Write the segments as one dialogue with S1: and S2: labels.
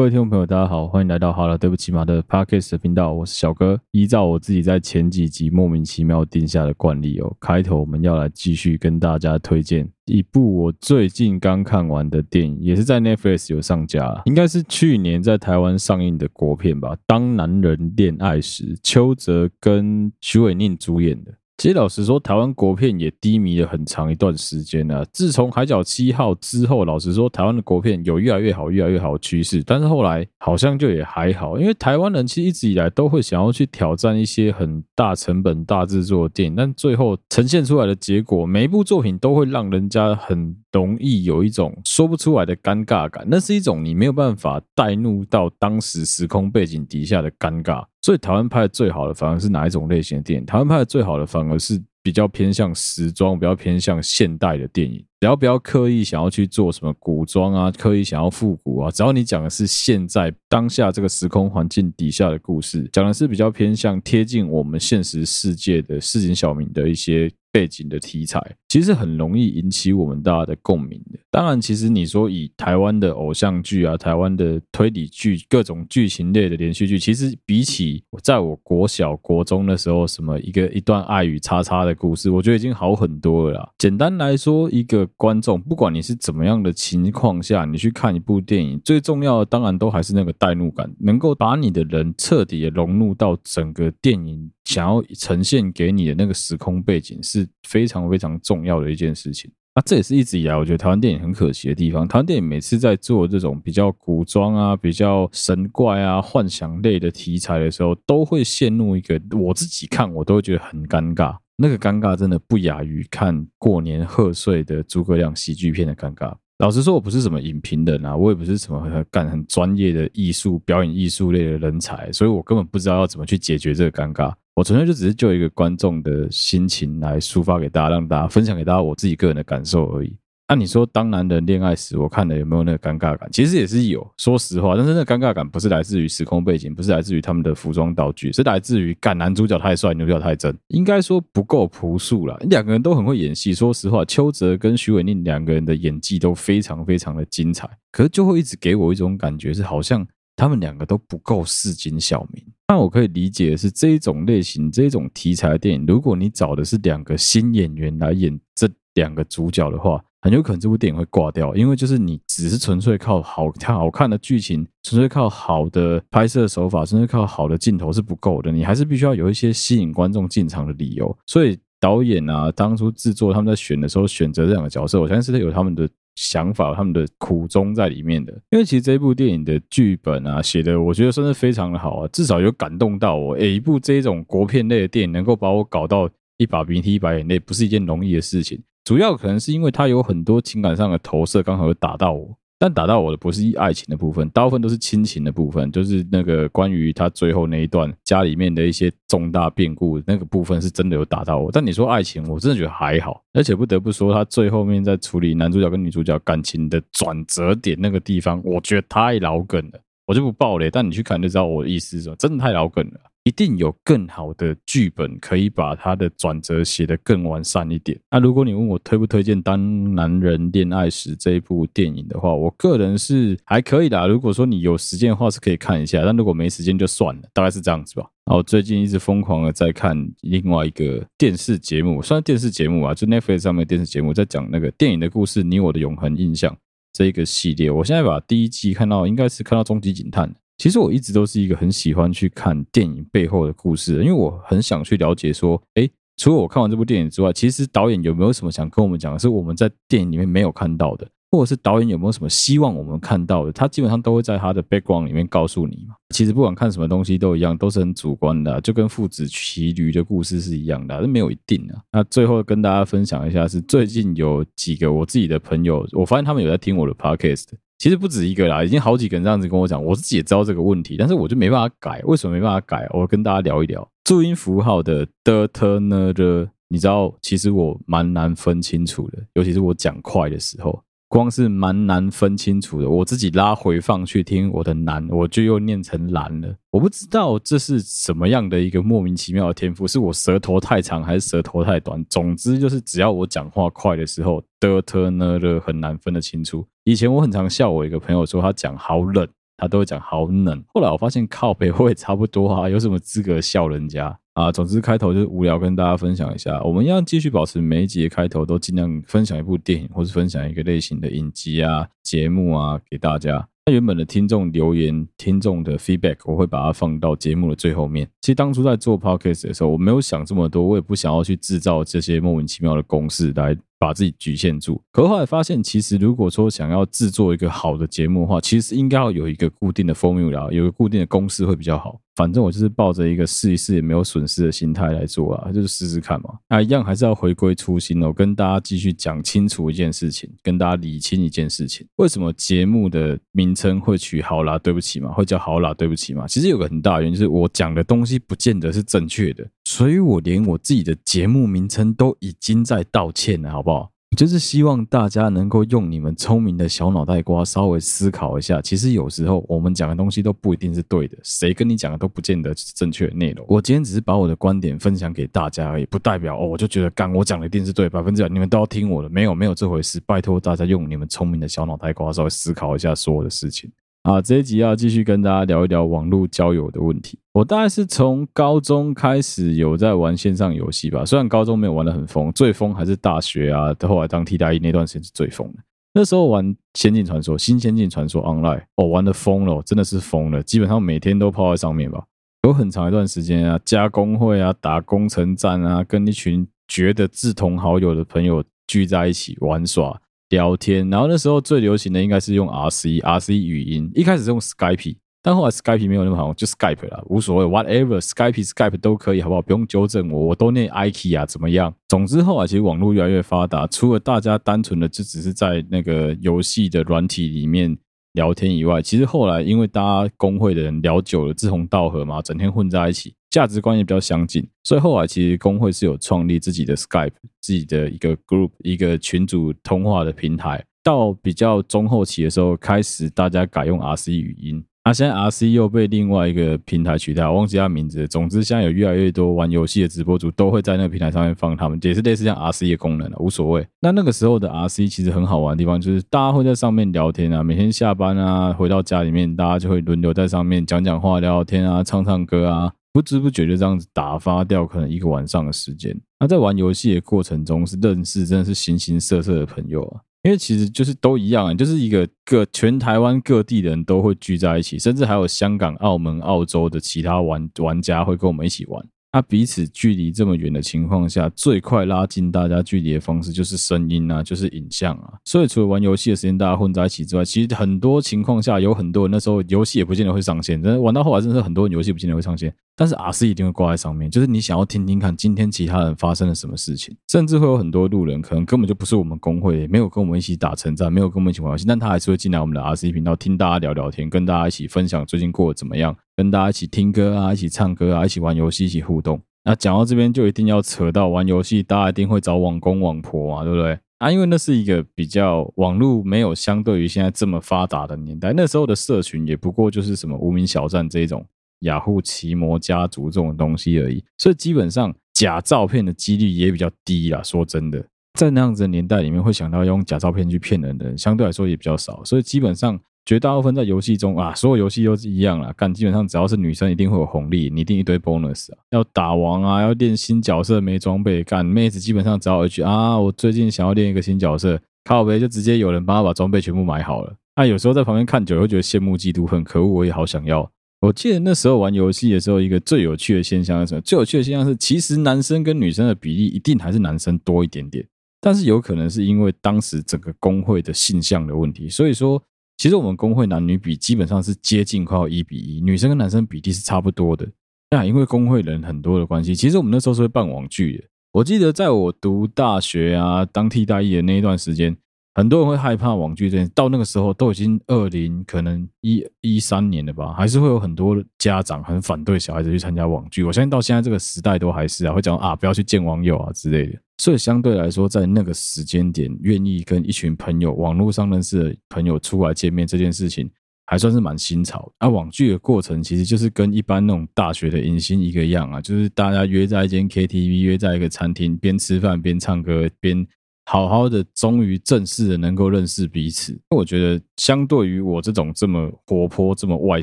S1: 各位听众朋友，大家好，欢迎来到好了，对不起嘛的 Podcast 的频道，我是小哥。依照我自己在前几集莫名其妙定下的惯例哦，开头我们要来继续跟大家推荐一部我最近刚看完的电影，也是在 Netflix 有上架，应该是去年在台湾上映的国片吧，《当男人恋爱时》，邱泽跟许玮宁主演的。其实老实说，台湾国片也低迷了很长一段时间了。自从《海角七号》之后，老实说，台湾的国片有越来越好、越来越好的趋势。但是后来好像就也还好，因为台湾人其实一直以来都会想要去挑战一些很大成本、大制作的电影，但最后呈现出来的结果，每一部作品都会让人家很容易有一种说不出来的尴尬感。那是一种你没有办法带入到当时时空背景底下的尴尬。所以台湾拍的最好的反而是哪一种类型的电影？台湾拍的最好的反而是比较偏向时装、比较偏向现代的电影。只要不要刻意想要去做什么古装啊，刻意想要复古啊，只要你讲的是现在当下这个时空环境底下的故事，讲的是比较偏向贴近我们现实世界的市井小民的一些。背景的题材其实很容易引起我们大家的共鸣的。当然，其实你说以台湾的偶像剧啊、台湾的推理剧、各种剧情类的连续剧，其实比起在我国小、国中的时候，什么一个一段爱与叉叉的故事，我觉得已经好很多了啦。简单来说，一个观众，不管你是怎么样的情况下，你去看一部电影，最重要的当然都还是那个代入感，能够把你的人彻底的融入到整个电影。想要呈现给你的那个时空背景是是非常非常重要的一件事情啊！这也是一直以来我觉得台湾电影很可惜的地方。台湾电影每次在做这种比较古装啊、比较神怪啊、幻想类的题材的时候，都会陷入一个我自己看我都觉得很尴尬。那个尴尬真的不亚于看过年贺岁的诸葛亮喜剧片的尴尬。老实说，我不是什么影评人啊，我也不是什么很干很专业的艺术表演艺术类的人才，所以我根本不知道要怎么去解决这个尴尬。我纯粹就只是就一个观众的心情来抒发给大家，让大家分享给大家我自己个人的感受而已。那、你说当男人恋爱时，我看了有没有那个尴尬感？其实也是有，说实话。但是那个尴尬感不是来自于时空背景，不是来自于他们的服装道具，是来自于感男主角太帅，女主角太真，应该说不够朴素啦。两个人都很会演戏，说实话，邱泽跟许玮宁两个人的演技都非常非常的精彩，可是就会一直给我一种感觉，是好像他们两个都不够市井小民。那我可以理解的是，这一种类型、这一种题材的电影，如果你找的是两个新演员来演这两个主角的话，很有可能这部电影会挂掉，因为就是你只是纯粹靠好看、好看的剧情，纯粹靠好的拍摄手法，纯粹靠好的镜头是不够的，你还是必须要有一些吸引观众进场的理由。所以导演啊，当初制作他们在选的时候，选择这两个角色，我相信是有他们的。想法，他们的苦衷在里面的，因为其实这部电影的剧本啊写的，我觉得算是非常的好啊，至少有感动到我。诶，一部这种国片类的电影能够把我搞到一把鼻涕一把眼泪，不是一件容易的事情。主要可能是因为它有很多情感上的投射，刚好打到我。但打到我的不是爱情的部分，大部分都是亲情的部分，就是那个关于他最后那一段家里面的一些重大变故那个部分是真的有打到我。但你说爱情，我真的觉得还好，而且不得不说，他最后面在处理男主角跟女主角感情的转折点那个地方，我觉得太老梗了，我就不爆雷，但你去看就知道我的意思是什么，真的太老梗了。一定有更好的剧本可以把它的转折写得更完善一点。那如果你问我推不推荐《当男人恋爱时》这一部电影的话，我个人是还可以的。如果说你有时间的话，是可以看一下；但如果没时间就算了，大概是这样子吧。然后最近一直疯狂的在看另外一个电视节目，算是电视节目啊，就 Netflix 上面电视节目，在讲那个电影的故事，《你我的永恒印象》这一个系列。我现在把第一季看到，应该是看到《终极警探》。其实我一直都是一个很喜欢去看电影背后的故事，因为我很想去了解说，诶，除了我看完这部电影之外，其实导演有没有什么想跟我们讲的，是我们在电影里面没有看到的，或者是导演有没有什么希望我们看到的，他基本上都会在他的 background 里面告诉你嘛。其实不管看什么东西都一样，都是很主观的，就跟父子骑驴的故事是一样的啊，这没有一定的啊。那最后跟大家分享一下，是最近有几个我自己的朋友，我发现他们有在听我的 podcast。其实不止一个啦，已经好几个人这样子跟我讲，我自己也知道这个问题，但是我就没办法改。为什么没办法改？我跟大家聊一聊注音符号的的、特、呢、的，你知道，其实我蛮难分清楚的，尤其是我讲快的时候。光是蛮难分清楚的，我自己拉回放去听我的难，我就又念成蓝了。我不知道这是什么样的一个莫名其妙的天赋，是我舌头太长还是舌头太短？总之就是只要我讲话快的时候，的特呢的很难分得清楚。以前我很常笑我一个朋友说他讲好冷，他都会讲好冷。后来我发现靠北我也差不多啊，有什么资格笑人家啊？总之开头就是无聊，跟大家分享一下。我们要继续保持每一集的开头都尽量分享一部电影，或是分享一个类型的影集啊、节目啊给大家。那原本的听众留言、听众的 feedback，我会把它放到节目的最后面。其实当初在做 podcast 的时候，我没有想这么多，我也不想要去制造这些莫名其妙的公式来把自己局限住。可后来发现，其实如果说想要制作一个好的节目的话，其实应该要有一个固定的 formula，有一个固定的公式会比较好。反正我就是抱着一个试一试也没有损失的心态来做啊，就是试试看嘛。那一样还是要回归初心哦，跟大家继续讲清楚一件事情，跟大家理清一件事情。为什么节目的名称会取好啦，对不起嘛，会叫好啦，对不起嘛？其实有个很大原因，就是我讲的东西不见得是正确的，所以我连我自己的节目名称都已经在道歉了，好不好？就是希望大家能够用你们聪明的小脑袋瓜稍微思考一下。其实有时候我们讲的东西都不一定是对的，谁跟你讲的都不见得是正确的内容。我今天只是把我的观点分享给大家而已，不代表哦，我就觉得干我讲的一定是对，百分之百你们都要听我的。没有没有这回事，拜托大家用你们聪明的小脑袋瓜稍微思考一下所有的事情。啊，这一集要继续跟大家聊一聊网络交友的问题。我大概是从高中开始有在玩线上游戏吧，虽然高中没有玩得很疯，最疯还是大学啊，到后来当替代役那段时间是最疯的。那时候玩《仙境传说》《新仙境传说 Online》，哦，玩得疯了，真的是疯了，基本上每天都泡在上面吧。有很长一段时间啊，加公会啊，打攻城战啊，跟一群觉得志同好友的朋友聚在一起玩耍。聊天，然后那时候最流行的应该是用 RC RC 语音，一开始是用 Skype，但后来 Skype 没有那么好用，就 Skype 了，无所谓，whatever Skype Skype 都可以，好不好？不用纠正我，我都念 IKEA 啊，怎么样？总之后来其实网络越来越发达，除了大家单纯的就只是在那个游戏的软体里面聊天以外，其实后来因为大家工会的人聊久了，志同道合嘛，整天混在一起。价值观也比较相近，所以后来其实工会是有创立自己的 Skype，自己的一个 group，一个群组通话的平台。到比较中后期的时候，开始大家改用 RC 语音。那、啊、现在 RC 又被另外一个平台取代，我忘记他名字。总之，现在有越来越多玩游戏的直播主都会在那个平台上面放他们，也是类似像 RC 的功能了，无所谓。那那个时候的 RC 其实很好玩的地方，就是大家会在上面聊天啊，每天下班啊，回到家里面，大家就会轮流在上面讲讲话、聊聊天啊，唱唱歌啊。不知不觉就这样子打发掉可能一个晚上的时间。那在玩游戏的过程中，是认识真的是形形色色的朋友啊。因为其实就是都一样啊，就是一个各全台湾各地的人都会聚在一起，甚至还有香港、澳门、澳洲的其他玩玩家会跟我们一起玩。那彼此距离这么远的情况下，最快拉近大家距离的方式就是声音啊，就是影像啊。所以除了玩游戏的时间大家混在一起之外，其实很多情况下有很多人那时候游戏也不见得会上线，真的玩到后来真的是很多人游戏不见得会上线。但是 RC 一定会挂在上面，就是你想要听听看今天其他人发生了什么事情，甚至会有很多路人可能根本就不是我们工会，没有跟我们一起打城战，没有跟我们一起玩游戏，但他还是会进来我们的 RC 频道听大家聊聊天，跟大家一起分享最近过得怎么样，跟大家一起听歌啊，一起唱歌啊，一起玩游戏，一起互动。那讲到这边就一定要扯到玩游戏，大家一定会找网公网婆嘛，对不对？啊，因为那是一个比较网络没有相对于现在这么发达的年代，那时候的社群也不过就是什么无名小站这一种。雅虎奇摩家族这种东西而已，所以基本上假照片的几率也比较低啦。说真的，在那样子的年代里面，会想到用假照片去骗人的人，相对来说也比较少。所以基本上绝大部分在游戏中啊，所有游戏都是一样啦。干，基本上只要是女生，一定会有红利，你一定一堆 bonus 啊。要打王啊，要练新角色没装备，干妹子基本上只要 H 啊，我最近想要练一个新角色，靠呗就直接有人帮他把装备全部买好了。啊，有时候在旁边看久了，会觉得羡慕嫉妒恨，可恶，我也好想要。我记得那时候玩游戏的时候，一个最有趣的现象是什么？最有趣的现象是，其实男生跟女生的比例一定还是男生多一点点，但是有可能是因为当时整个公会的性向的问题，所以说，其实我们公会男女比基本上是接近快要一比一，女生跟男生比例是差不多的。那因为公会人很多的关系，其实我们那时候是会办网剧的。我记得在我读大学啊，当替代役的那一段时间。很多人会害怕网剧这件事，到那个时候都已经二零可能一一三年了吧，还是会有很多家长很反对小孩子去参加网剧。我相信到现在这个时代都还是啊，会讲啊不要去见网友啊之类的。所以相对来说，在那个时间点，愿意跟一群朋友网络上认识的朋友出来见面这件事情，还算是蛮新潮。而网剧的过程其实就是跟一般那种大学的迎新一个样啊，就是大家约在一间 KTV，约在一个餐厅，边吃饭边唱歌边。好好的，终于正式的能够认识彼此。我觉得，相对于我这种这么活泼、这么外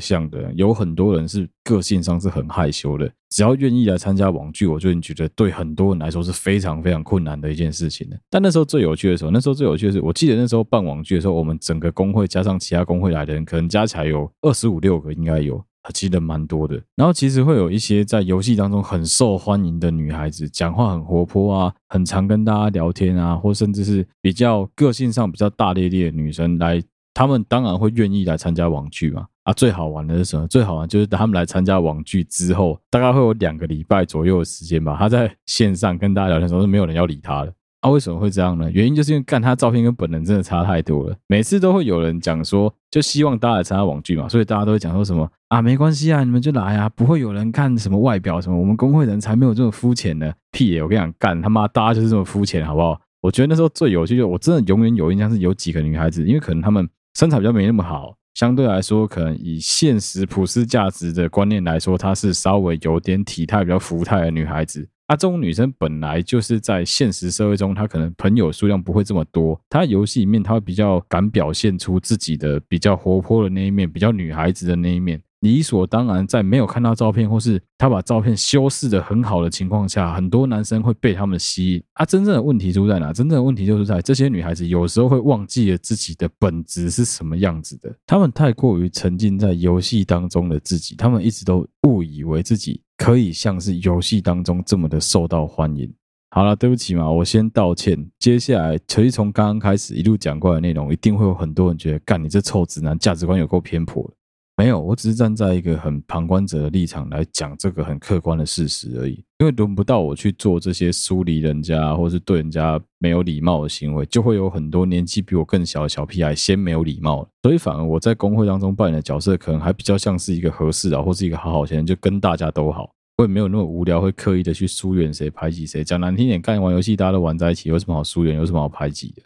S1: 向的人，有很多人是个性上是很害羞的。只要愿意来参加网剧，我就觉得对很多人来说是非常非常困难的一件事情的。但那时候最有趣的时候，那时候最有趣的是，我记得那时候办网剧的时候，我们整个工会加上其他工会来的人，可能加起来有二十五六个，应该有。其实蛮多的，然后其实会有一些在游戏当中很受欢迎的女孩子，讲话很活泼啊，很常跟大家聊天啊，或甚至是比较个性上比较大咧咧的女生来，她们当然会愿意来参加网剧嘛。啊，最好玩的是什么？最好玩就是等他们来参加网剧之后，大概会有两个礼拜左右的时间吧，她在线上跟大家聊天的时候是没有人要理她的。啊，为什么会这样呢？原因就是因为看他照片跟本人真的差太多了。每次都会有人讲说，就希望大家来参加网剧嘛，所以大家都会讲说什么啊，没关系啊，你们就来啊，不会有人看什么外表什么，我们工会人才没有这么肤浅呢。屁耶！我跟你讲，干他妈，大家就是这么肤浅，好不好？我觉得那时候最有趣，就我真的永远有印象是有几个女孩子，因为可能她们身材比较没那么好，相对来说，可能以现实普世价值的观念来说，她是稍微有点体态比较浮态的女孩子。啊，这种女生本来就是在现实社会中，她可能朋友数量不会这么多。她游戏里面，她会比较敢表现出自己的比较活泼的那一面，比较女孩子的那一面。理所当然，在没有看到照片，或是她把照片修饰得很好的情况下，很多男生会被她们吸引。啊，真正的问题出在哪？真正的问题就是在这些女孩子有时候会忘记了自己的本质是什么样子的。她们太过于沉浸在游戏当中的自己，她们一直都误以为自己。可以像是游戏当中这么的受到欢迎。好了，对不起嘛，我先道歉。接下来，其实从刚刚开始一路讲过来的内容，一定会有很多人觉得，干你这臭直男，价值观有够偏颇的。没有，我只是站在一个很旁观者的立场来讲这个很客观的事实而已。因为轮不到我去做这些疏离人家或是对人家没有礼貌的行为，就会有很多年纪比我更小的小屁孩先没有礼貌。所以反而我在公会当中扮演的角色，可能还比较像是一个和事佬，或是一个好好先生，就跟大家都好。我也没有那么无聊，会刻意的去疏远谁、排挤谁。讲难听点，干玩游戏大家都玩在一起，有什么好疏远，有什么好排挤的？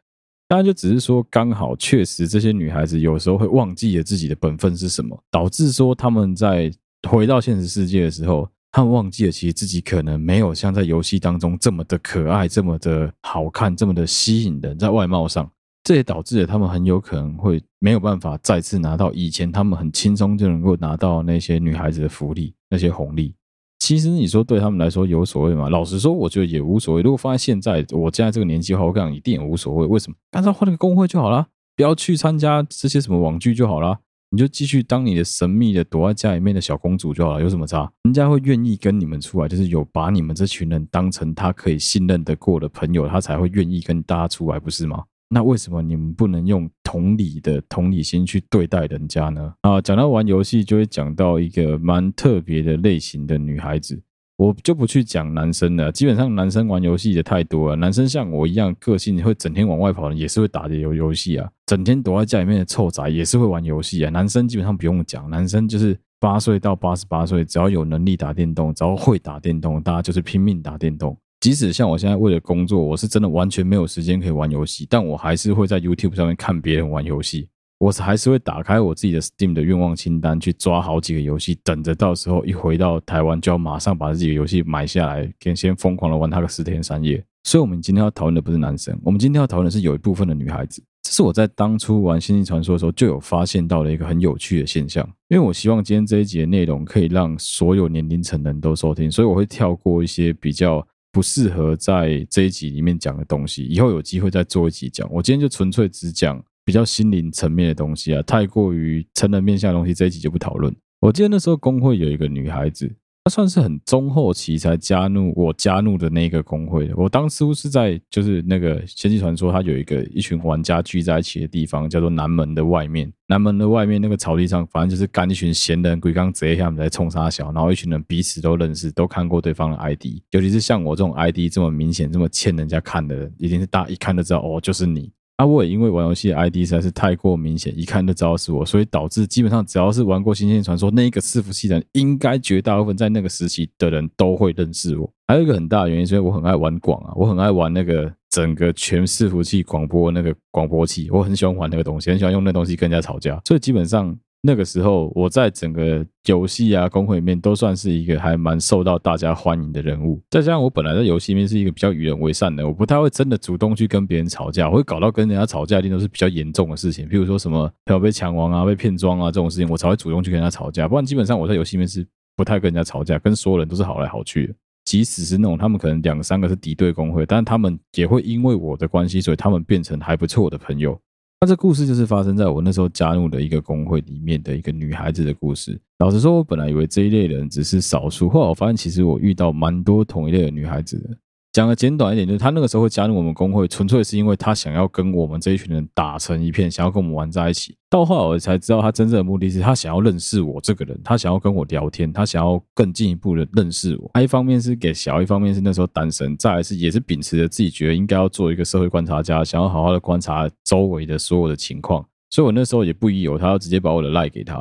S1: 当然就只是说，刚好确实这些女孩子有时候会忘记了自己的本分是什么，导致说他们在回到现实世界的时候，他们忘记了其实自己可能没有像在游戏当中这么的可爱、这么的好看、这么的吸引人，在外貌上，这也导致了他们很有可能会没有办法再次拿到以前他们很轻松就能够拿到那些女孩子的福利、那些红利。其实你说对他们来说有所谓吗？老实说，我觉得也无所谓。如果放在现在，我现在这个年纪的话，我讲一定也无所谓。为什么？干脆换了个工会就好了，不要去参加这些什么网剧就好了。你就继续当你的神秘的躲在家里面的小公主就好了，有什么差？人家会愿意跟你们出来，就是有把你们这群人当成他可以信任得过的朋友，他才会愿意跟大家出来，不是吗？那为什么你们不能用同理的同理心去对待人家呢？啊，讲到玩游戏，就会讲到一个蛮特别的类型的女孩子。我就不去讲男生了，基本上男生玩游戏也太多了。男生像我一样个性会整天往外跑的，也是会打的游游戏啊。整天躲在家里面的臭宅也是会玩游戏啊。男生基本上不用讲，男生就是八岁到八十八岁，只要有能力打电动，只要会打电动，大家就是拼命打电动。即使像我现在为了工作，我是真的完全没有时间可以玩游戏，但我还是会在 YouTube 上面看别人玩游戏。我还是会打开我自己的 Steam 的愿望清单，去抓好几个游戏，等着到时候一回到台湾，就要马上把这几个游戏买下来，先先疯狂的玩它个十天三夜。所以，我们今天要讨论的不是男生，我们今天要讨论的是有一部分的女孩子。这是我在当初玩《星际传说》的时候就有发现到的一个很有趣的现象。因为我希望今天这一集的内容可以让所有年龄层的人都收听，所以我会跳过一些比较。不适合在这一集里面讲的东西，以后有机会再做一集讲。我今天就纯粹只讲比较心灵层面的东西啊，太过于成人面向的东西，这一集就不讨论。我记得那时候工会有一个女孩子。他算是很中后期才加入我加入的那个公会的。我当初是在就是那个《仙境传说》，它有一个一群玩家聚在一起的地方，叫做南门的外面。南门的外面那个草地上，反正就是干一群闲人，鬼刚贼他们在冲杀小，然后一群人彼此都认识，都看过对方的 ID。尤其是像我这种 ID 这么明显、这么欠人家看的人，一定是大家一看就知道哦，就是你。啊，我也因为玩游戏的 ID 实在是太过明显，一看就知道是我，所以导致基本上只要是玩过《新鲜传说》那一个伺服器的人，应该绝大部分在那个时期的人都会认识我。还有一个很大的原因，是因为我很爱玩广啊，我很爱玩那个整个全伺服器广播那个广播器，我很喜欢玩那个东西，很喜欢用那东西跟人家吵架，所以基本上那个时候我在整个游戏啊公会里面都算是一个还蛮受到大家欢迎的人物。再加上我本来在游戏里面是一个比较与人为善的，我不太会真的主动去跟别人吵架，我会搞到跟人家吵架一定都是比较严重的事情，譬如说什么朋友被抢王啊、被骗装啊这种事情，我才会主动去跟人家吵架。不然基本上我在游戏里面是不太跟人家吵架，跟所有人都是好来好去的。即使是那种他们可能两三个是敌对公会，但他们也会因为我的关系，所以他们变成还不错的朋友。那这故事就是发生在我那时候加入的一个工会里面的一个女孩子的故事。老实说，我本来以为这一类人只是少数，后来我发现其实我遇到蛮多同一类的女孩子的。讲的简短一点，就是他那个时候会加入我们公会，纯粹是因为他想要跟我们这一群人打成一片，想要跟我们玩在一起。到后来我才知道，他真正的目的是他想要认识我这个人，他想要跟我聊天，他想要更进一步的认识我。他 一方面是给小，一方面是那时候单身，再来是也是秉持着自己觉得应该要做一个社会观察家，想要好好的观察周围的所有的情况。所以我那时候也不疑有他，要直接把我的赖给他。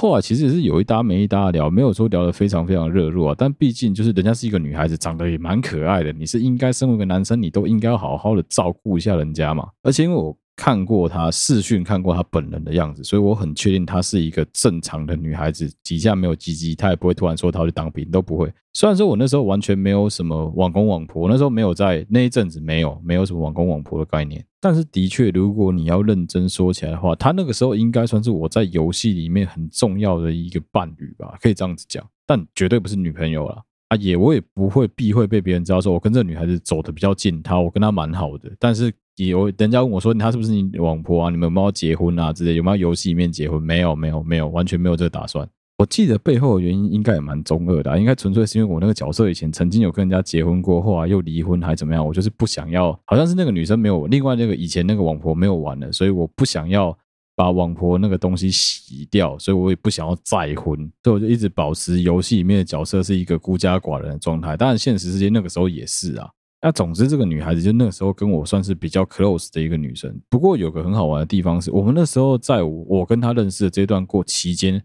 S1: 后啊其实也是有一搭没一搭的聊，没有说聊得非常非常热络啊。但毕竟就是人家是一个女孩子，长得也蛮可爱的，你是应该身为一个男生，你都应该好好的照顾一下人家嘛。而且因为我。看过她视讯，看过她本人的样子，所以我很确定她是一个正常的女孩子，底下没有鸡鸡，她也不会突然说她要去当兵，都不会。虽然说我那时候完全没有什么网公网婆，那时候没有在那一阵子没有没有什么网公网婆的概念，但是的确，如果你要认真说起来的话，她那个时候应该算是我在游戏里面很重要的一个伴侣吧，可以这样子讲，但绝对不是女朋友啦。啊，也我也不会避讳被别人知道说我跟这女孩子走的比较近，她我跟她蛮好的，但是有人家问我说，她是不是你网婆啊？你们有没有结婚啊之类？有没有游戏里面结婚？没有，没有，没有，完全没有这个打算。我记得背后的原因应该也蛮中二的，应该纯粹是因为我那个角色以前曾经有跟人家结婚过，后来又离婚还怎么样？我就是不想要，好像是那个女生没有，另外那个以前那个网婆没有玩了，所以我不想要。把网婆那个东西洗掉，所以我也不想要再婚，所以我就一直保持游戏里面的角色是一个孤家寡人的状态。当然，现实世界那个时候也是啊。那总之，这个女孩子就那个时候跟我算是比较 close 的一个女生。不过有个很好玩的地方是，我们那时候在我跟她认识的这段过期间，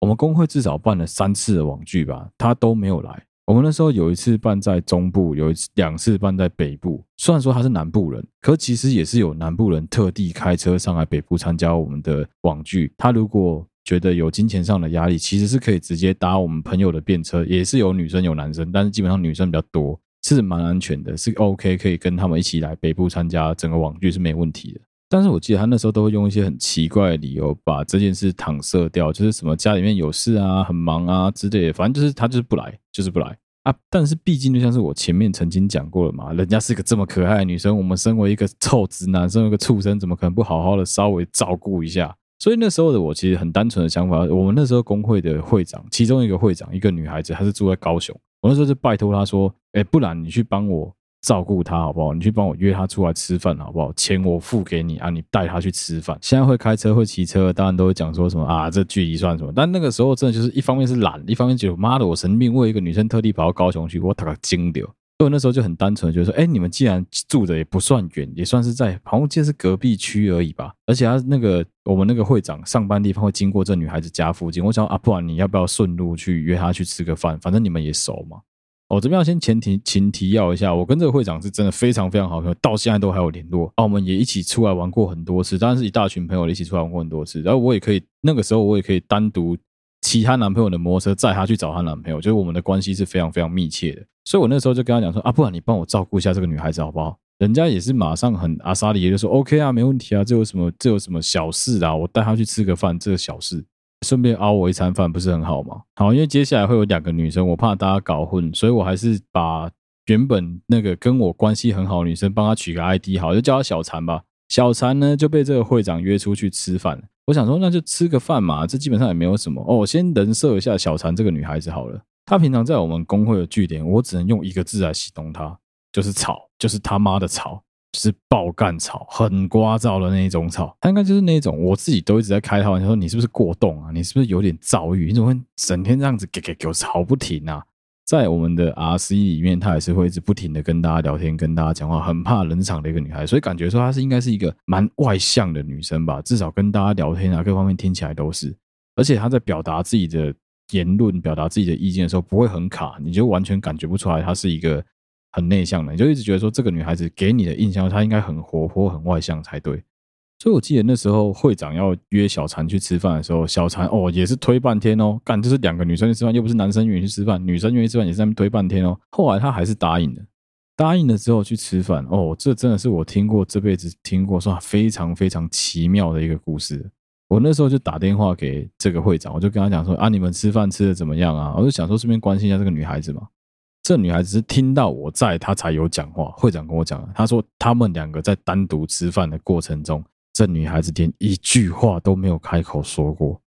S1: 我们公会至少办了三次的网聚吧，她都没有来。我们那时候有一次办在中部，有一次两次办在北部。虽然说她是南部人，可其实也是有南部人特地开车上来北部参加我们的网聚。她如果觉得有金钱上的压力，其实是可以直接搭我们朋友的便车，也是有女生有男生，但是基本上女生比较多，是蛮安全的，是 OK 可以跟他们一起来北部参加整个网剧是没问题的。但是我记得他那时候都会用一些很奇怪的理由把这件事搪塞掉，就是什么家里面有事啊、很忙啊之类的，反正就是他就是不来，就是不来啊。但是毕竟就像是我前面曾经讲过了嘛，人家是个这么可爱的女生，我们身为一个臭直男，身为一个畜生，怎么可能不好好的稍微照顾一下？所以那时候的我其实很单纯的想法，我们那时候工会的会长，其中一个会长，一个女孩子，她是住在高雄，我那时候就拜托他说，哎，不然你去帮我。照顾他好不好？你去帮我约他出来吃饭好不好？钱我付给你啊，你带他去吃饭。现在会开车会骑车，当然都会讲说什么啊，这距离算什么？但那个时候真的就是一方面是懒，一方面就妈的，我神经病，为一个女生特地跑到高雄去，我他个惊掉。所以那时候就很单纯，觉得说，哎，你们既然住的也不算远，也算是在好像记得是隔壁区而已吧。而且他那个我们那个会长上班地方会经过这女孩子家附近，我想啊，不然你要不要顺路去约她去吃个饭？反正你们也熟嘛。我这边要先前提前提要一下，我跟这个会长是真的非常非常好朋友，到现在都还有联络。啊，我们也一起出来玩过很多次，当然是一大群朋友一起出来玩过很多次。然后我也可以那个时候我也可以单独骑她男朋友的摩托车载她去找她男朋友，就是我们的关系是非常非常密切的。所以我那时候就跟他讲说啊，不然你帮我照顾一下这个女孩子好不好？人家也是马上很阿莎力，也就说 OK 啊，没问题啊，这有什么这有什么小事啊？我带她去吃个饭，这个小事。顺便熬我一餐饭不是很好吗？好，因为接下来会有两个女生，我怕大家搞混，所以我还是把原本那个跟我关系很好的女生帮她取个 ID，好，就叫她小婵吧。小禅呢就被这个会长约出去吃饭。我想说那就吃个饭嘛，这基本上也没有什么哦。先人设一下小禅这个女孩子好了，她平常在我们公会的据点，我只能用一个字来形容她，就是吵，就是他妈的吵。就是爆干吵，很聒噪的那一种吵，他应该就是那种，我自己都一直在开他玩笑说，你是不是过动啊？你是不是有点躁郁？你怎么会整天这样子给给给吵不停啊？在我们的 RC 里面，她也是会一直不停的跟大家聊天，跟大家讲话，很怕冷场的一个女孩，所以感觉说她是应该是一个蛮外向的女生吧，至少跟大家聊天啊，各方面听起来都是，而且她在表达自己的言论、表达自己的意见的时候不会很卡，你就完全感觉不出来她是一个。很内向的，你就一直觉得说这个女孩子给你的印象，她应该很活泼、很外向才对。所以我记得那时候会长要约小婵去吃饭的时候，小婵哦也是推半天哦，干就是两个女生去吃饭，又不是男生愿意去吃饭，女生愿意吃饭也是在那边推半天哦。后来他还是答应了，答应了之后去吃饭哦，这真的是我听过这辈子听过说非常非常奇妙的一个故事。我那时候就打电话给这个会长，我就跟他讲说啊，你们吃饭吃的怎么样啊？我就想说顺便关心一下这个女孩子嘛。这女孩子是听到我在，她才有讲话。会长跟我讲，他说他们两个在单独吃饭的过程中，这女孩子连一句话都没有开口说过。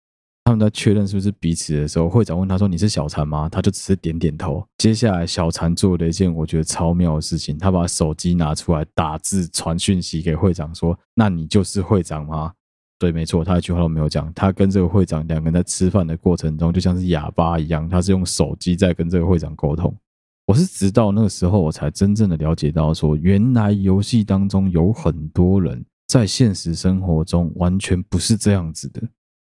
S1: 他们在确认是不是彼此的时候，会长问他说：“你是小禅吗？”他就只是点点头。接下来，小禅做了一件我觉得超妙的事情，他把手机拿出来打字传讯息给会长说：“那你就是会长吗？”对，没错，他一句话都没有讲。他跟这个会长两个人在吃饭的过程中，就像是哑巴一样，他是用手机在跟这个会长沟通。我是直到那个时候，我才真正的了解到，说原来游戏当中有很多人在现实生活中完全不是这样子的。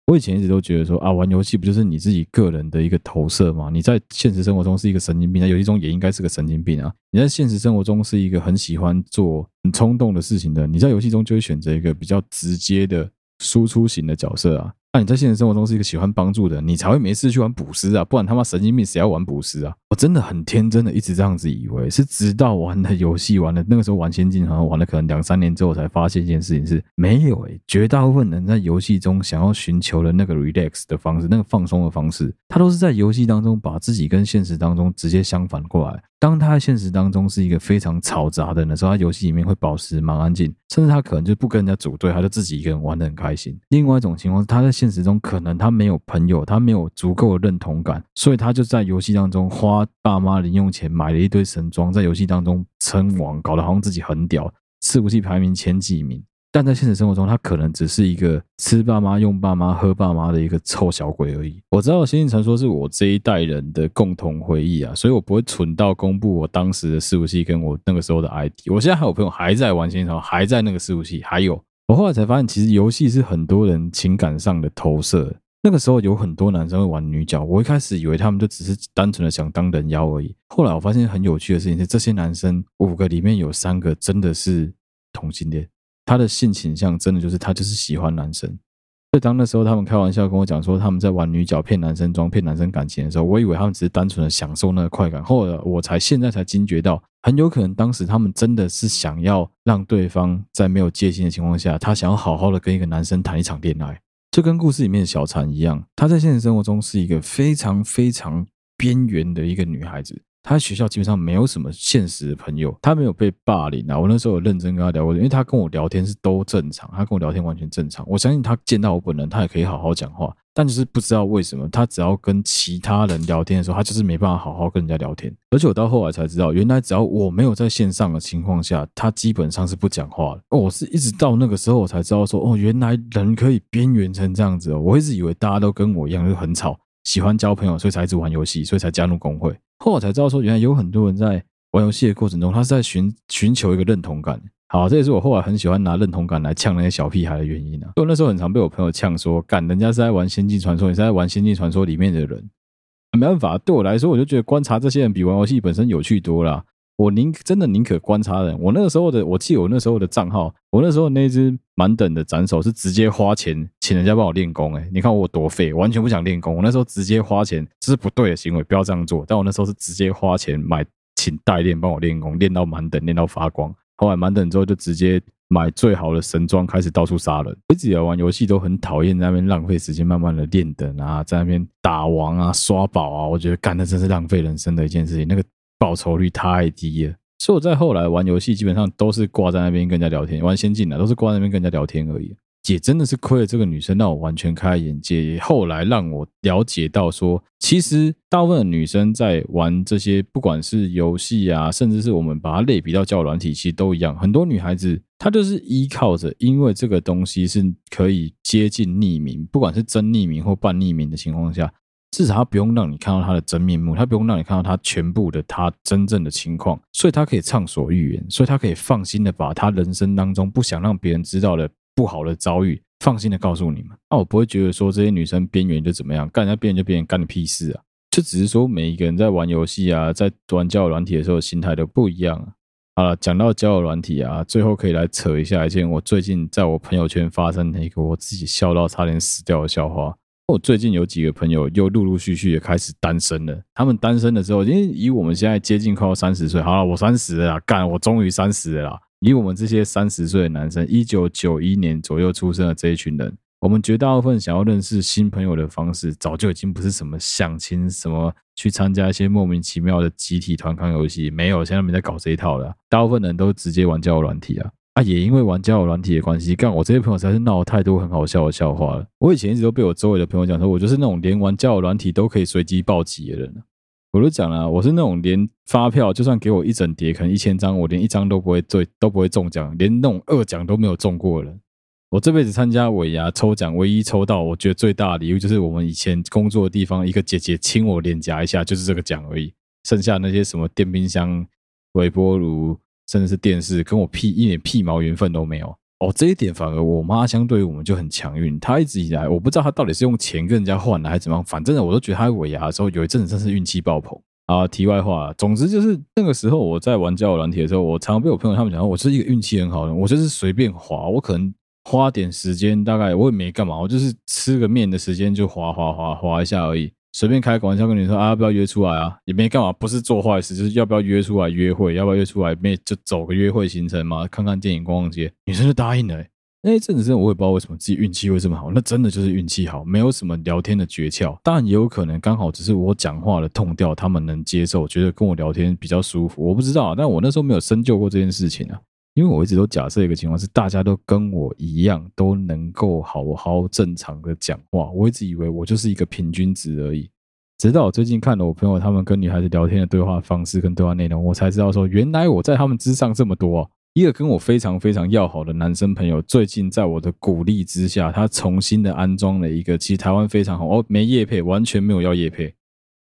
S1: 我以前一直都觉得说啊，玩游戏不就是你自己个人的一个投射吗？你在现实生活中是一个神经病，在游戏中也应该是个神经病啊。你在现实生活中是一个很喜欢做很冲动的事情的，你在游戏中就会选择一个比较直接的。输出型的角色啊，那你在现实生活中是一个喜欢帮助的，你才会没事去玩捕食啊，不然他妈神经病谁要玩捕食啊？我真的很天真的一直这样子以为，是直到玩了游戏玩了那个时候玩仙境好像玩了可能两三年之后，才发现一件事情是没有诶、绝大部分人在游戏中想要寻求的那个 relax 的方式，那个放松的方式，他都是在游戏当中把自己跟现实当中直接相反过来。当他在现实当中是一个非常嘈杂的人的时候，他游戏里面会保持蛮安静，甚至他可能就不跟人家组队，他就自己一个人玩的很开心。另外一种情况是，他在现现实中可能他没有朋友，他没有足够的认同感，所以他就在游戏当中花爸妈零用钱买了一堆神装，在游戏当中称王，搞得好像自己很屌，伺服器排名前几名。但在现实生活中，他可能只是一个吃爸妈、用爸妈、喝爸妈的一个臭小鬼而已。我知道《仙境传说》是我这一代人的共同回忆啊，所以我不会蠢到公布我当时的伺服器跟我那个时候的 ID。我现在还有朋友还在玩《仙境传说》，还在那个伺服器。还有，我后来才发现，其实游戏是很多人情感上的投射。那个时候有很多男生会玩女角，我一开始以为他们就只是单纯的想当人妖而已。后来我发现很有趣的事情是，这些男生五个里面有三个真的是同性恋。他的性倾向真的就是他就是喜欢男生，所以当那时候他们开玩笑跟我讲说他们在玩女角骗男生装骗男生感情的时候，我以为他们只是单纯的享受那个快感。后来我才现在才惊觉到，很有可能当时他们真的是想要让对方在没有戒心的情况下，他想要好好的跟一个男生谈一场恋爱，就跟故事里面的小婵一样，她在现实生活中是一个非常非常边缘的一个女孩子。他在学校基本上没有什么现实的朋友，他没有被霸凌啊。我那时候有认真跟他聊过，因为他跟我聊天是都正常，他跟我聊天完全正常。我相信他见到我本人，他也可以好好讲话，但就是不知道为什么，他只要跟其他人聊天的时候，他就是没办法好好跟人家聊天。而且我到后来才知道，原来只要我没有在线上的情况下，他基本上是不讲话的。哦，我是一直到那个时候我才知道说，哦，原来人可以边缘成这样子哦。我一直以为大家都跟我一样，就很吵，喜欢交朋友，所以才一直玩游戏，所以才加入工会。后来才知道，说原来有很多人在玩游戏的过程中，他是在寻寻求一个认同感。好，这也是我后来很喜欢拿认同感来呛那些小屁孩的原因啊。我那时候很常被我朋友呛说，干人家是在玩《仙境传说》，你是在玩《仙境传说》里面的人。没办法，对我来说，我就觉得观察这些人比玩游戏本身有趣多了。我宁真的宁可观察人。我那个时候的，我记得我那时候的账号，我那时候那只满等的斩首是直接花钱请人家帮我练功。诶，你看我多废，完全不想练功。我那时候直接花钱，这是不对的行为，不要这样做。但我那时候是直接花钱买，请代练帮我练功，练到满等，练到发光。后来满等之后，就直接买最好的神装，开始到处杀人。一直以来玩游戏都很讨厌在那边浪费时间，慢慢的练等啊，在那边打王啊、刷宝啊，我觉得干的真是浪费人生的一件事情。那个。报酬率太低了，所以我在后来玩游戏基本上都是挂在那边跟人家聊天，玩仙境的都是挂在那边跟人家聊天而已。也真的是亏了这个女生，让我完全开眼界。也后来让我了解到说，其实大部分的女生在玩这些，不管是游戏啊，甚至是我们把它类比到交友软体，其实都一样。很多女孩子她就是依靠着，因为这个东西是可以接近匿名，不管是真匿名或半匿名的情况下。至少他不用让你看到他的真面目，他不用让你看到他全部的他真正的情况，所以他可以畅所欲言，所以他可以放心的把他人生当中不想让别人知道的不好的遭遇，放心的告诉你们。那我不会觉得说这些女生边缘就怎么样，干人家边缘就边缘，干你屁事啊！就只是说每一个人在玩游戏啊，在玩交友软体的时候心态都不一样啊。好了，讲到交友软体啊，最后可以来扯一下一件我最近在我朋友圈发生的一个我自己笑到差点死掉的笑话。我最近有几个朋友又陆陆续续也开始单身了。他们单身的时候，因为以我们现在接近快要三十岁，好了，我三十了啦，干，我终于三十了啦。以我们这些三十岁的男生，一九九一年左右出生的这一群人。我们绝大部分想要认识新朋友的方式，早就已经不是什么相亲，什么去参加一些莫名其妙的集体团康游戏，没有，现在没在搞这一套了。大部分人都直接玩交友软体啊啊！也因为玩交友软体的关系，干我这些朋友实在是闹太多很好笑的笑话了。我以前一直都被我周围的朋友讲说，我就是那种连玩交友软体都可以随机暴击的人。我都讲了，我是那种连发票就算给我一整叠，可能一千张，我连一张都不会对，都不会中奖，连那种二奖都没有中过的人。我这辈子参加尾牙抽奖，唯一抽到我觉得最大的礼物，就是我们以前工作的地方一个姐姐亲我脸颊一下，就是这个奖而已。剩下那些什么电冰箱、微波炉，甚至是电视，跟我屁一点屁毛缘分都没有。哦，这一点反而我妈相对于我们就很强运。她一直以来，我不知道她到底是用钱跟人家换的还是怎么样，反正我都觉得她尾牙的时候有一阵子真是运气爆棚啊。题外话，总之就是那个时候我在玩交友软体的时候，我常常被我朋友他们讲，我是一个运气很好的人，我就是随便滑，我可能。花点时间，大概我也没干嘛，我就是吃个面的时间就滑滑滑滑一下而已，随便开个玩笑跟你说啊，要不要约出来啊？也没干嘛，不是做坏事，就是要不要约出来约会，要不要约出来没就走个约会行程嘛，看看电影、逛逛街，女生就答应了、那一阵子真的我也不知道为什么自己运气会这么好，那真的就是运气好，没有什么聊天的诀窍，当然也有可能刚好只是我讲话的 tone 调他们能接受，觉得跟我聊天比较舒服，我不知道、但我那时候没有深究过这件事情啊。因为我一直都假设一个情况是，大家都跟我一样都能够好好正常的讲话。我一直以为我就是一个平均值而已，直到我最近看了我朋友他们跟女孩子聊天的对话方式跟对话内容，我才知道说，原来我在他们之上这么多。一个跟我非常非常要好的男生朋友，最近在我的鼓励之下，他重新的安装了一个，其实台湾非常好哦，没业配，完全没有要业配，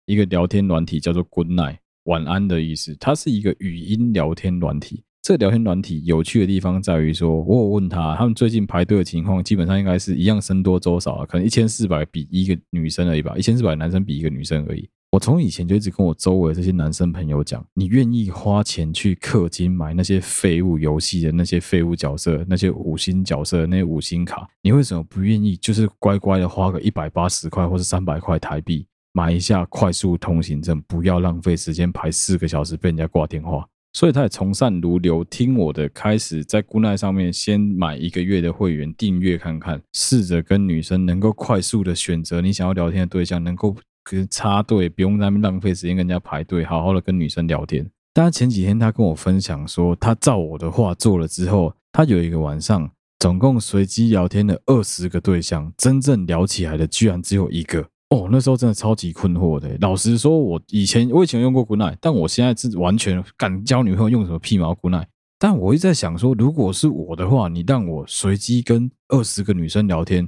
S1: 一个聊天软体叫做 Good Night，晚安的意思，它是一个语音聊天软体。这个聊天软体有趣的地方在于说，我有问他，他们最近排队的情况，基本上应该是一样僧多粥少啊，可能一千四百比一个女生而已吧，一千四百男生比一个女生而已。我从以前就一直跟我周围这些男生朋友讲，你愿意花钱去氪金买那些废物游戏的那些废物角色，那些五星角色，那些五星卡，你为什么不愿意就是乖乖的花个一百八十块或是三百块台币买一下快速通行证，不要浪费时间排四个小时被人家挂电话？所以他也从善如流，听我的，开始在 Goodnight 上面先买一个月的会员，订阅看看，试着跟女生能够快速的选择你想要聊天的对象，能够跟插队，不用那边浪费时间跟人家排队，好好的跟女生聊天。但前几天他跟我分享说，他照我的话做了之后，他有一个晚上总共随机聊天的二十个对象，真正聊起来的居然只有一个。哦，那时候真的超级困惑的。老实说，我以前我以前用过 Goodnight，但我现在是完全敢交女朋友用什么屁毛 Goodnight。但我一直在想说，如果是我的话，你让我随机跟二十个女生聊天，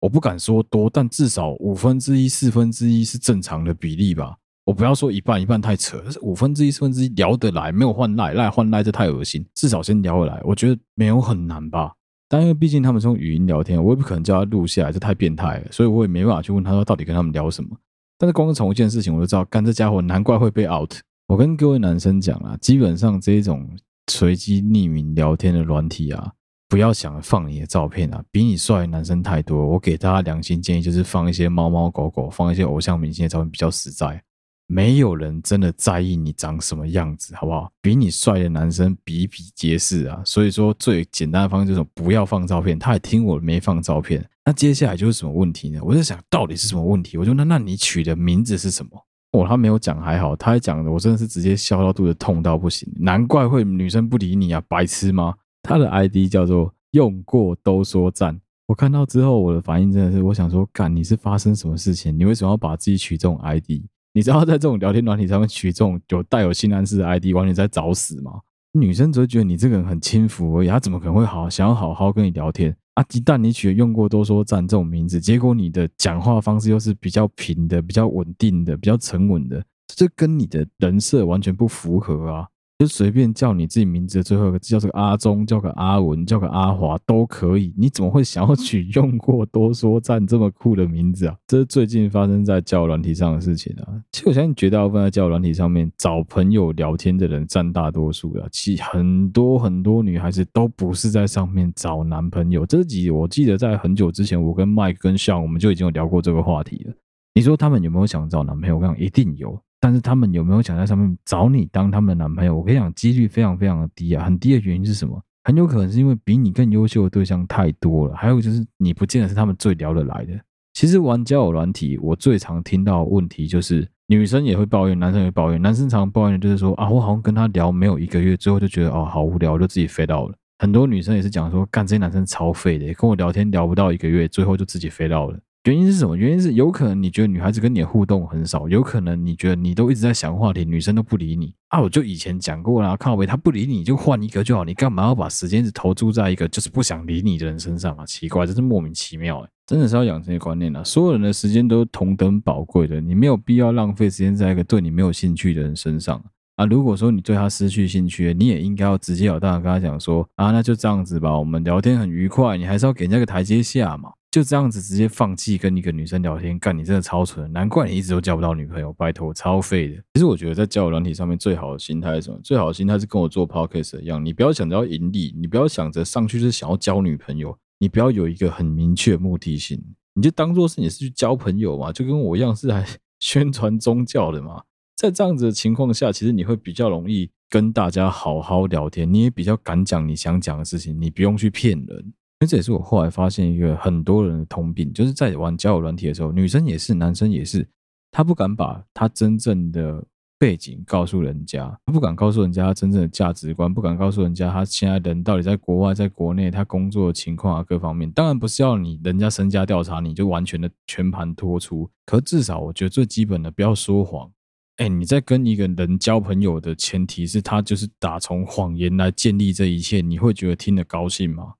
S1: 我不敢说多，但至少五分之一、四分之一是正常的比例吧。我不要说一半，一半太扯，五分之一、四分之一聊得来，没有换赖赖换赖这太恶心。至少先聊得来，我觉得没有很难吧。但因为毕竟他们是用语音聊天，我也不可能叫他录下来，这太变态了，所以我也没办法去问他说到底跟他们聊什么。但是光是从一件事情我就知道，干这家伙难怪会被 out。我跟各位男生讲啊，基本上这种随机匿名聊天的软体啊，不要想放你的照片啊，比你帅的男生太多。我给大家良心建议，就是放一些猫猫狗狗，放一些偶像明星的照片比较实在。没有人真的在意你长什么样子，好不好？比你帅的男生比比皆是啊。所以说，最简单的方式就是不要放照片。他也听我没放照片，那接下来就是什么问题呢？我在想到底是什么问题？我就那那你取的名字是什么？哦，他没有讲还好，他还讲的我真的是直接笑到肚子痛到不行。难怪会女生不理你啊，白痴吗？他的 ID 叫做用过都说赞。我看到之后，我的反应真的是，我想说，干，你是发生什么事情？你为什么要把自己取这种 ID？你知道在这种聊天软体上面取这种有带有性暗示的 ID，完全在找死吗？女生只会觉得你这个人很轻浮而已，她怎么可能会好想要好好跟你聊天啊？一旦你取了用过都说赞这种名字，结果你的讲话方式又是比较平的、比较稳定的、比较沉稳的，这跟你的人设完全不符合啊！就随便叫你自己名字的最后一个字，叫这个阿忠，叫个阿文，叫个阿华都可以。你怎么会想要取 用过多说赞这么酷的名字啊？这是最近发生在交友软体上的事情啊。其实我相信绝大部分在交友软体上面找朋友聊天的人占大多数啊。其实很多很多女孩子都不是在上面找男朋友。这集我记得在很久之前，我跟 Mike 跟 Sean 我们就已经有聊过这个话题了。你说他们有没有想找男朋友？我跟你讲，一定有。但是他们有没有想在上面找你当他们的男朋友？我跟你讲，几率非常非常的低啊！很低的原因是什么？很有可能是因为比你更优秀的对象太多了，还有就是你不见得是他们最聊得来的。其实玩交友软体，我最常听到的问题就是女生也会抱怨，男生也会抱怨。男生常抱怨就是说啊，我好像跟他聊没有一个月，最后就觉得哦好无聊，就自己飞到了。很多女生也是讲说，干这些男生超废的，跟我聊天聊不到一个月，最后就自己飞到了。原因是什么？原因是有可能你觉得女孩子跟你的互动很少，有可能你觉得你都一直在想话题，女生都不理你啊！我就以前讲过了，靠北，他不理你就换一个就好，你干嘛要把时间只投注在一个就是不想理你的人身上啊？奇怪，真是莫名其妙哎！真的是要养成一个观念啊，所有人的时间都同等宝贵的，你没有必要浪费时间在一个对你没有兴趣的人身上啊！如果说你对他失去兴趣，你也应该要直接了当跟他讲说啊，那就这样子吧，我们聊天很愉快，你还是要给人家个台阶下嘛。就这样子直接放弃跟一个女生聊天，干，你真的超蠢，难怪你一直都交不到女朋友，拜托，超废的。其实我觉得在交友软体上面最好的心态是什么？最好的心态是跟我做 podcast 一样，你不要想着要盈利，你不要想着上去是想要交女朋友，你不要有一个很明确的目的性，你就当做是你是去交朋友嘛，就跟我一样是来 宣传宗教的嘛。在这样子的情况下，其实你会比较容易跟大家好好聊天，你也比较敢讲你想讲的事情，你不用去骗人。那这也是我后来发现一个很多人的通病，就是在玩交友软体的时候，女生也是，男生也是，他不敢把他真正的背景告诉人家，他不敢告诉人家他真正的价值观，不敢告诉人家他现在人到底在国外、在国内，他工作的情况啊，各方面。当然不是要你人家身家调查，你就完全的全盘托出。可至少我觉得最基本的，不要说谎。哎，你在跟一个人交朋友的前提是他就是打从谎言来建立这一切，你会觉得听得高兴吗？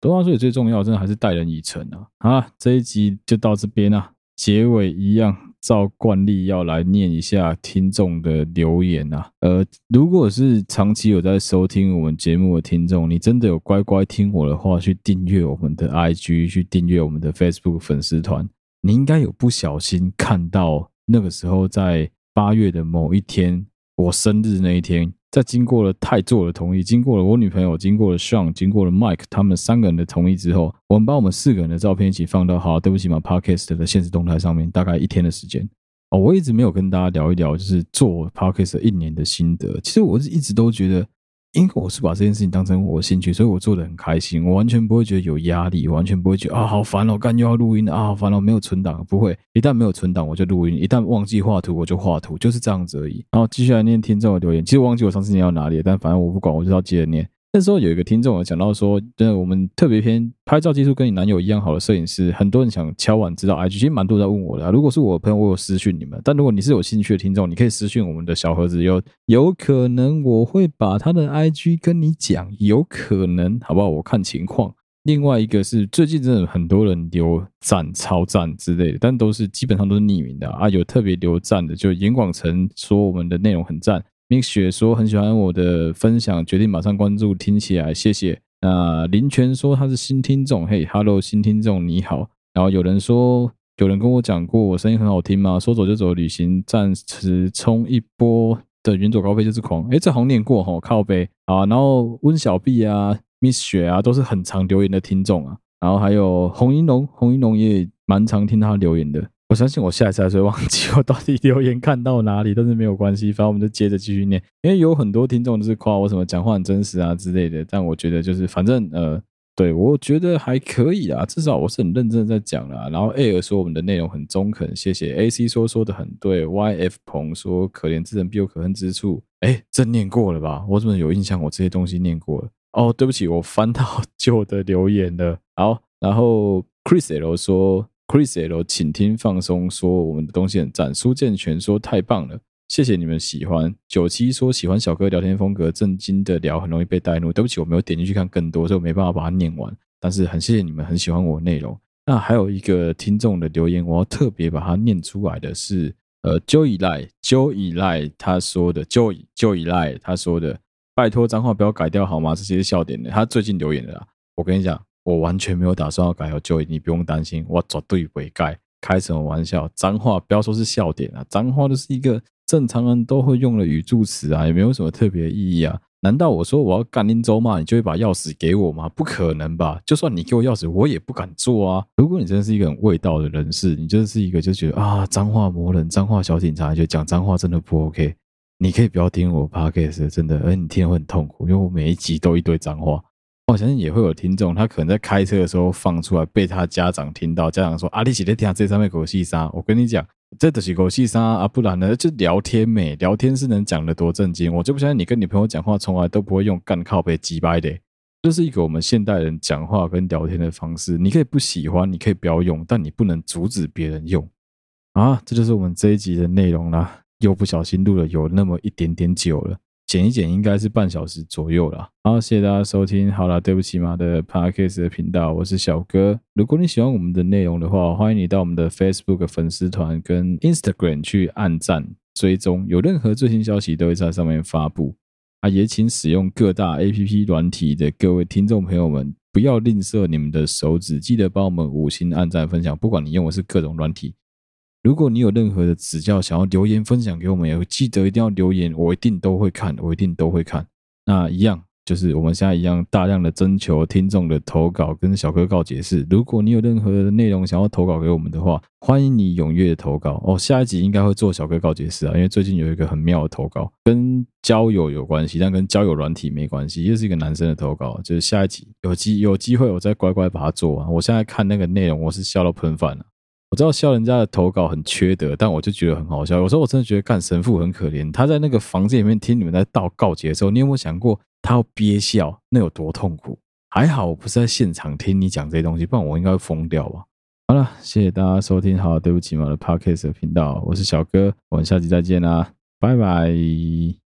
S1: 多话说也最重要，真的还是待人以诚啊！啊，这一集就到这边啊。结尾一样，照惯例要来念一下听众的留言啊。呃，如果是长期有在收听我们节目的听众，你真的有乖乖听我的话，去订阅我们的 IG，去订阅我们的 Facebook 粉丝团，你应该有不小心看到那个时候在八月的某一天，我生日那一天。在经过了泰座的同意，经过了我女朋友，经过了 Sean，经过了 Mike，他们三个人的同意之后，我们把我们四个人的照片一起放到好，对不起嘛，Podcast 的现实动态上面，大概一天的时间。哦，我一直没有跟大家聊一聊，就是做 Podcast 一年的心得。其实我是一直都觉得。因为我是把这件事情当成我兴趣，所以我做的很开心，我完全不会觉得有压力，完全不会觉得啊好烦哦，干又要录音啊好烦哦，没有存档，不会，一旦没有存档我就录音，一旦忘记画图我就画图，就是这样子而已。然后继续来念听众的留言，其实忘记我上次念到哪里，但反正我不管，我就要接着念。那时候有一个听众有讲到说，真的，我们特别篇拍照技术跟你男友一样好的摄影师，很多人想敲碗知道 IG，其实蛮多人在问我的。如果是我朋友，我有私讯你们；但如果你是有兴趣的听众，你可以私讯我们的小盒子，有有可能我会把他的 IG 跟你讲，有可能，好不好？我看情况。另外一个是最近真的很多人留赞、超赞之类的，但都是基本上都是匿名的啊。有特别留赞的，就严广成说我们的内容很赞。明雪说很喜欢我的分享，决定马上关注听起来，谢谢。那林泉说他是新听众，嘿哈喽新听众你好。然后有人说，有人跟我讲过我声音很好听吗？说走就走旅行，暂时冲一波的远走高飞就是狂。诶，这好像念过哈，靠北啊。然后温小碧啊，Miss 雪啊，都是很常留言的听众啊。然后还有洪一龙，洪一龙也蛮常听他留言的。我相信我下一次还是会忘记我到底留言看到哪里，但是没有关系，反正我们就接着继续念。因为有很多听众都是夸我什么讲话很真实啊之类的，但我觉得就是反正呃，对我觉得还可以啊，至少我是很认真在讲啦。然后 Air 说我们的内容很中肯，谢谢。AC 说说的很对，YF 鹏说可怜之人必有可恨之处，哎，这念过了吧？我怎么有印象我这些东西念过了？哦，对不起，我翻到旧的留言了。好，然后 Chris L 说。Chris L，请听放松说我们的东西很赞。苏健全说太棒了，谢谢你们喜欢。九七说喜欢小哥聊天风格，正经的聊很容易被带入。对不起，我没有点进去看更多，所以我没办法把它念完。但是很谢谢你们很喜欢我内容。那还有一个听众的留言，我要特别把它念出来的是，呃，Joey 赖 Joey 赖他说的，Joey Joey 赖他说的，拜托脏话不要改掉好吗？这些是笑点的。他最近留言的啦，我跟你讲，我完全没有打算要改哦，Joey，你不用担心，我绝对不会改。开什么玩笑？脏话不要说是笑点啊，脏话就是一个正常人都会用的语助词啊，也没有什么特别意义啊。难道我说我要干林州骂你就会把钥匙给我吗？不可能吧！就算你给我钥匙，我也不敢做啊。如果你真的是一个很味道的人士，你就是一个就觉得啊，脏话魔人、脏话小警察，就讲脏话真的不 OK。你可以不要听我 Podcast，真的，而你听会很痛苦，因为我每一集都一堆脏话。我相信也会有听众，他可能在开车的时候放出来，被他家长听到，家长说啊，你是在听这上面狗戏沙。我跟你讲。这都是狗戏沙啊，不然呢就聊天没聊天是能讲得多正经，我就不相信你跟你朋友讲话从来都不会用干靠背鸡掰的，这是一个我们现代人讲话跟聊天的方式。你可以不喜欢，你可以不要用，但你不能阻止别人用啊！这就是我们这一集的内容啦，又不小心录了有那么一点点久了。剪一剪应该是半小时左右了。好，谢谢大家收听。好了，对不起嘛的 Podcast 的频道，我是小哥。如果你喜欢我们的内容的话，欢迎你到我们的 Facebook 粉丝团跟 Instagram 去按赞追踪，有任何最新消息都会在上面发布。啊，也请使用各大 APP 软体的各位听众朋友们，不要吝啬你们的手指，记得帮我们五星按赞分享。不管你用的是各种软体。如果你有任何的指教，想要留言分享给我们，也记得一定要留言，我一定都会看，我一定都会看。那一样就是我们现在一样大量的征求听众的投稿，跟小哥告解释。如果你有任何的内容想要投稿给我们的话，欢迎你踊跃投稿哦。下一集应该会做小哥告解释啊，因为最近有一个很妙的投稿，跟交友有关系，但跟交友软体没关系，又是一个男生的投稿，就是下一集有机有机会我再乖乖把它做完。我现在看那个内容，我是笑到喷饭了。知道笑人家的投稿很缺德，但我就觉得很好笑。有时候我真的觉得干神父很可怜，他在那个房间里面听你们在道告解的时候，你有没有想过他要憋笑，那有多痛苦？还好我不是在现场听你讲这些东西，不然我应该会疯掉吧。好了，谢谢大家收听，好，对不起嘛的 Podcast 频道，我是小哥，我们下期再见啦，拜拜。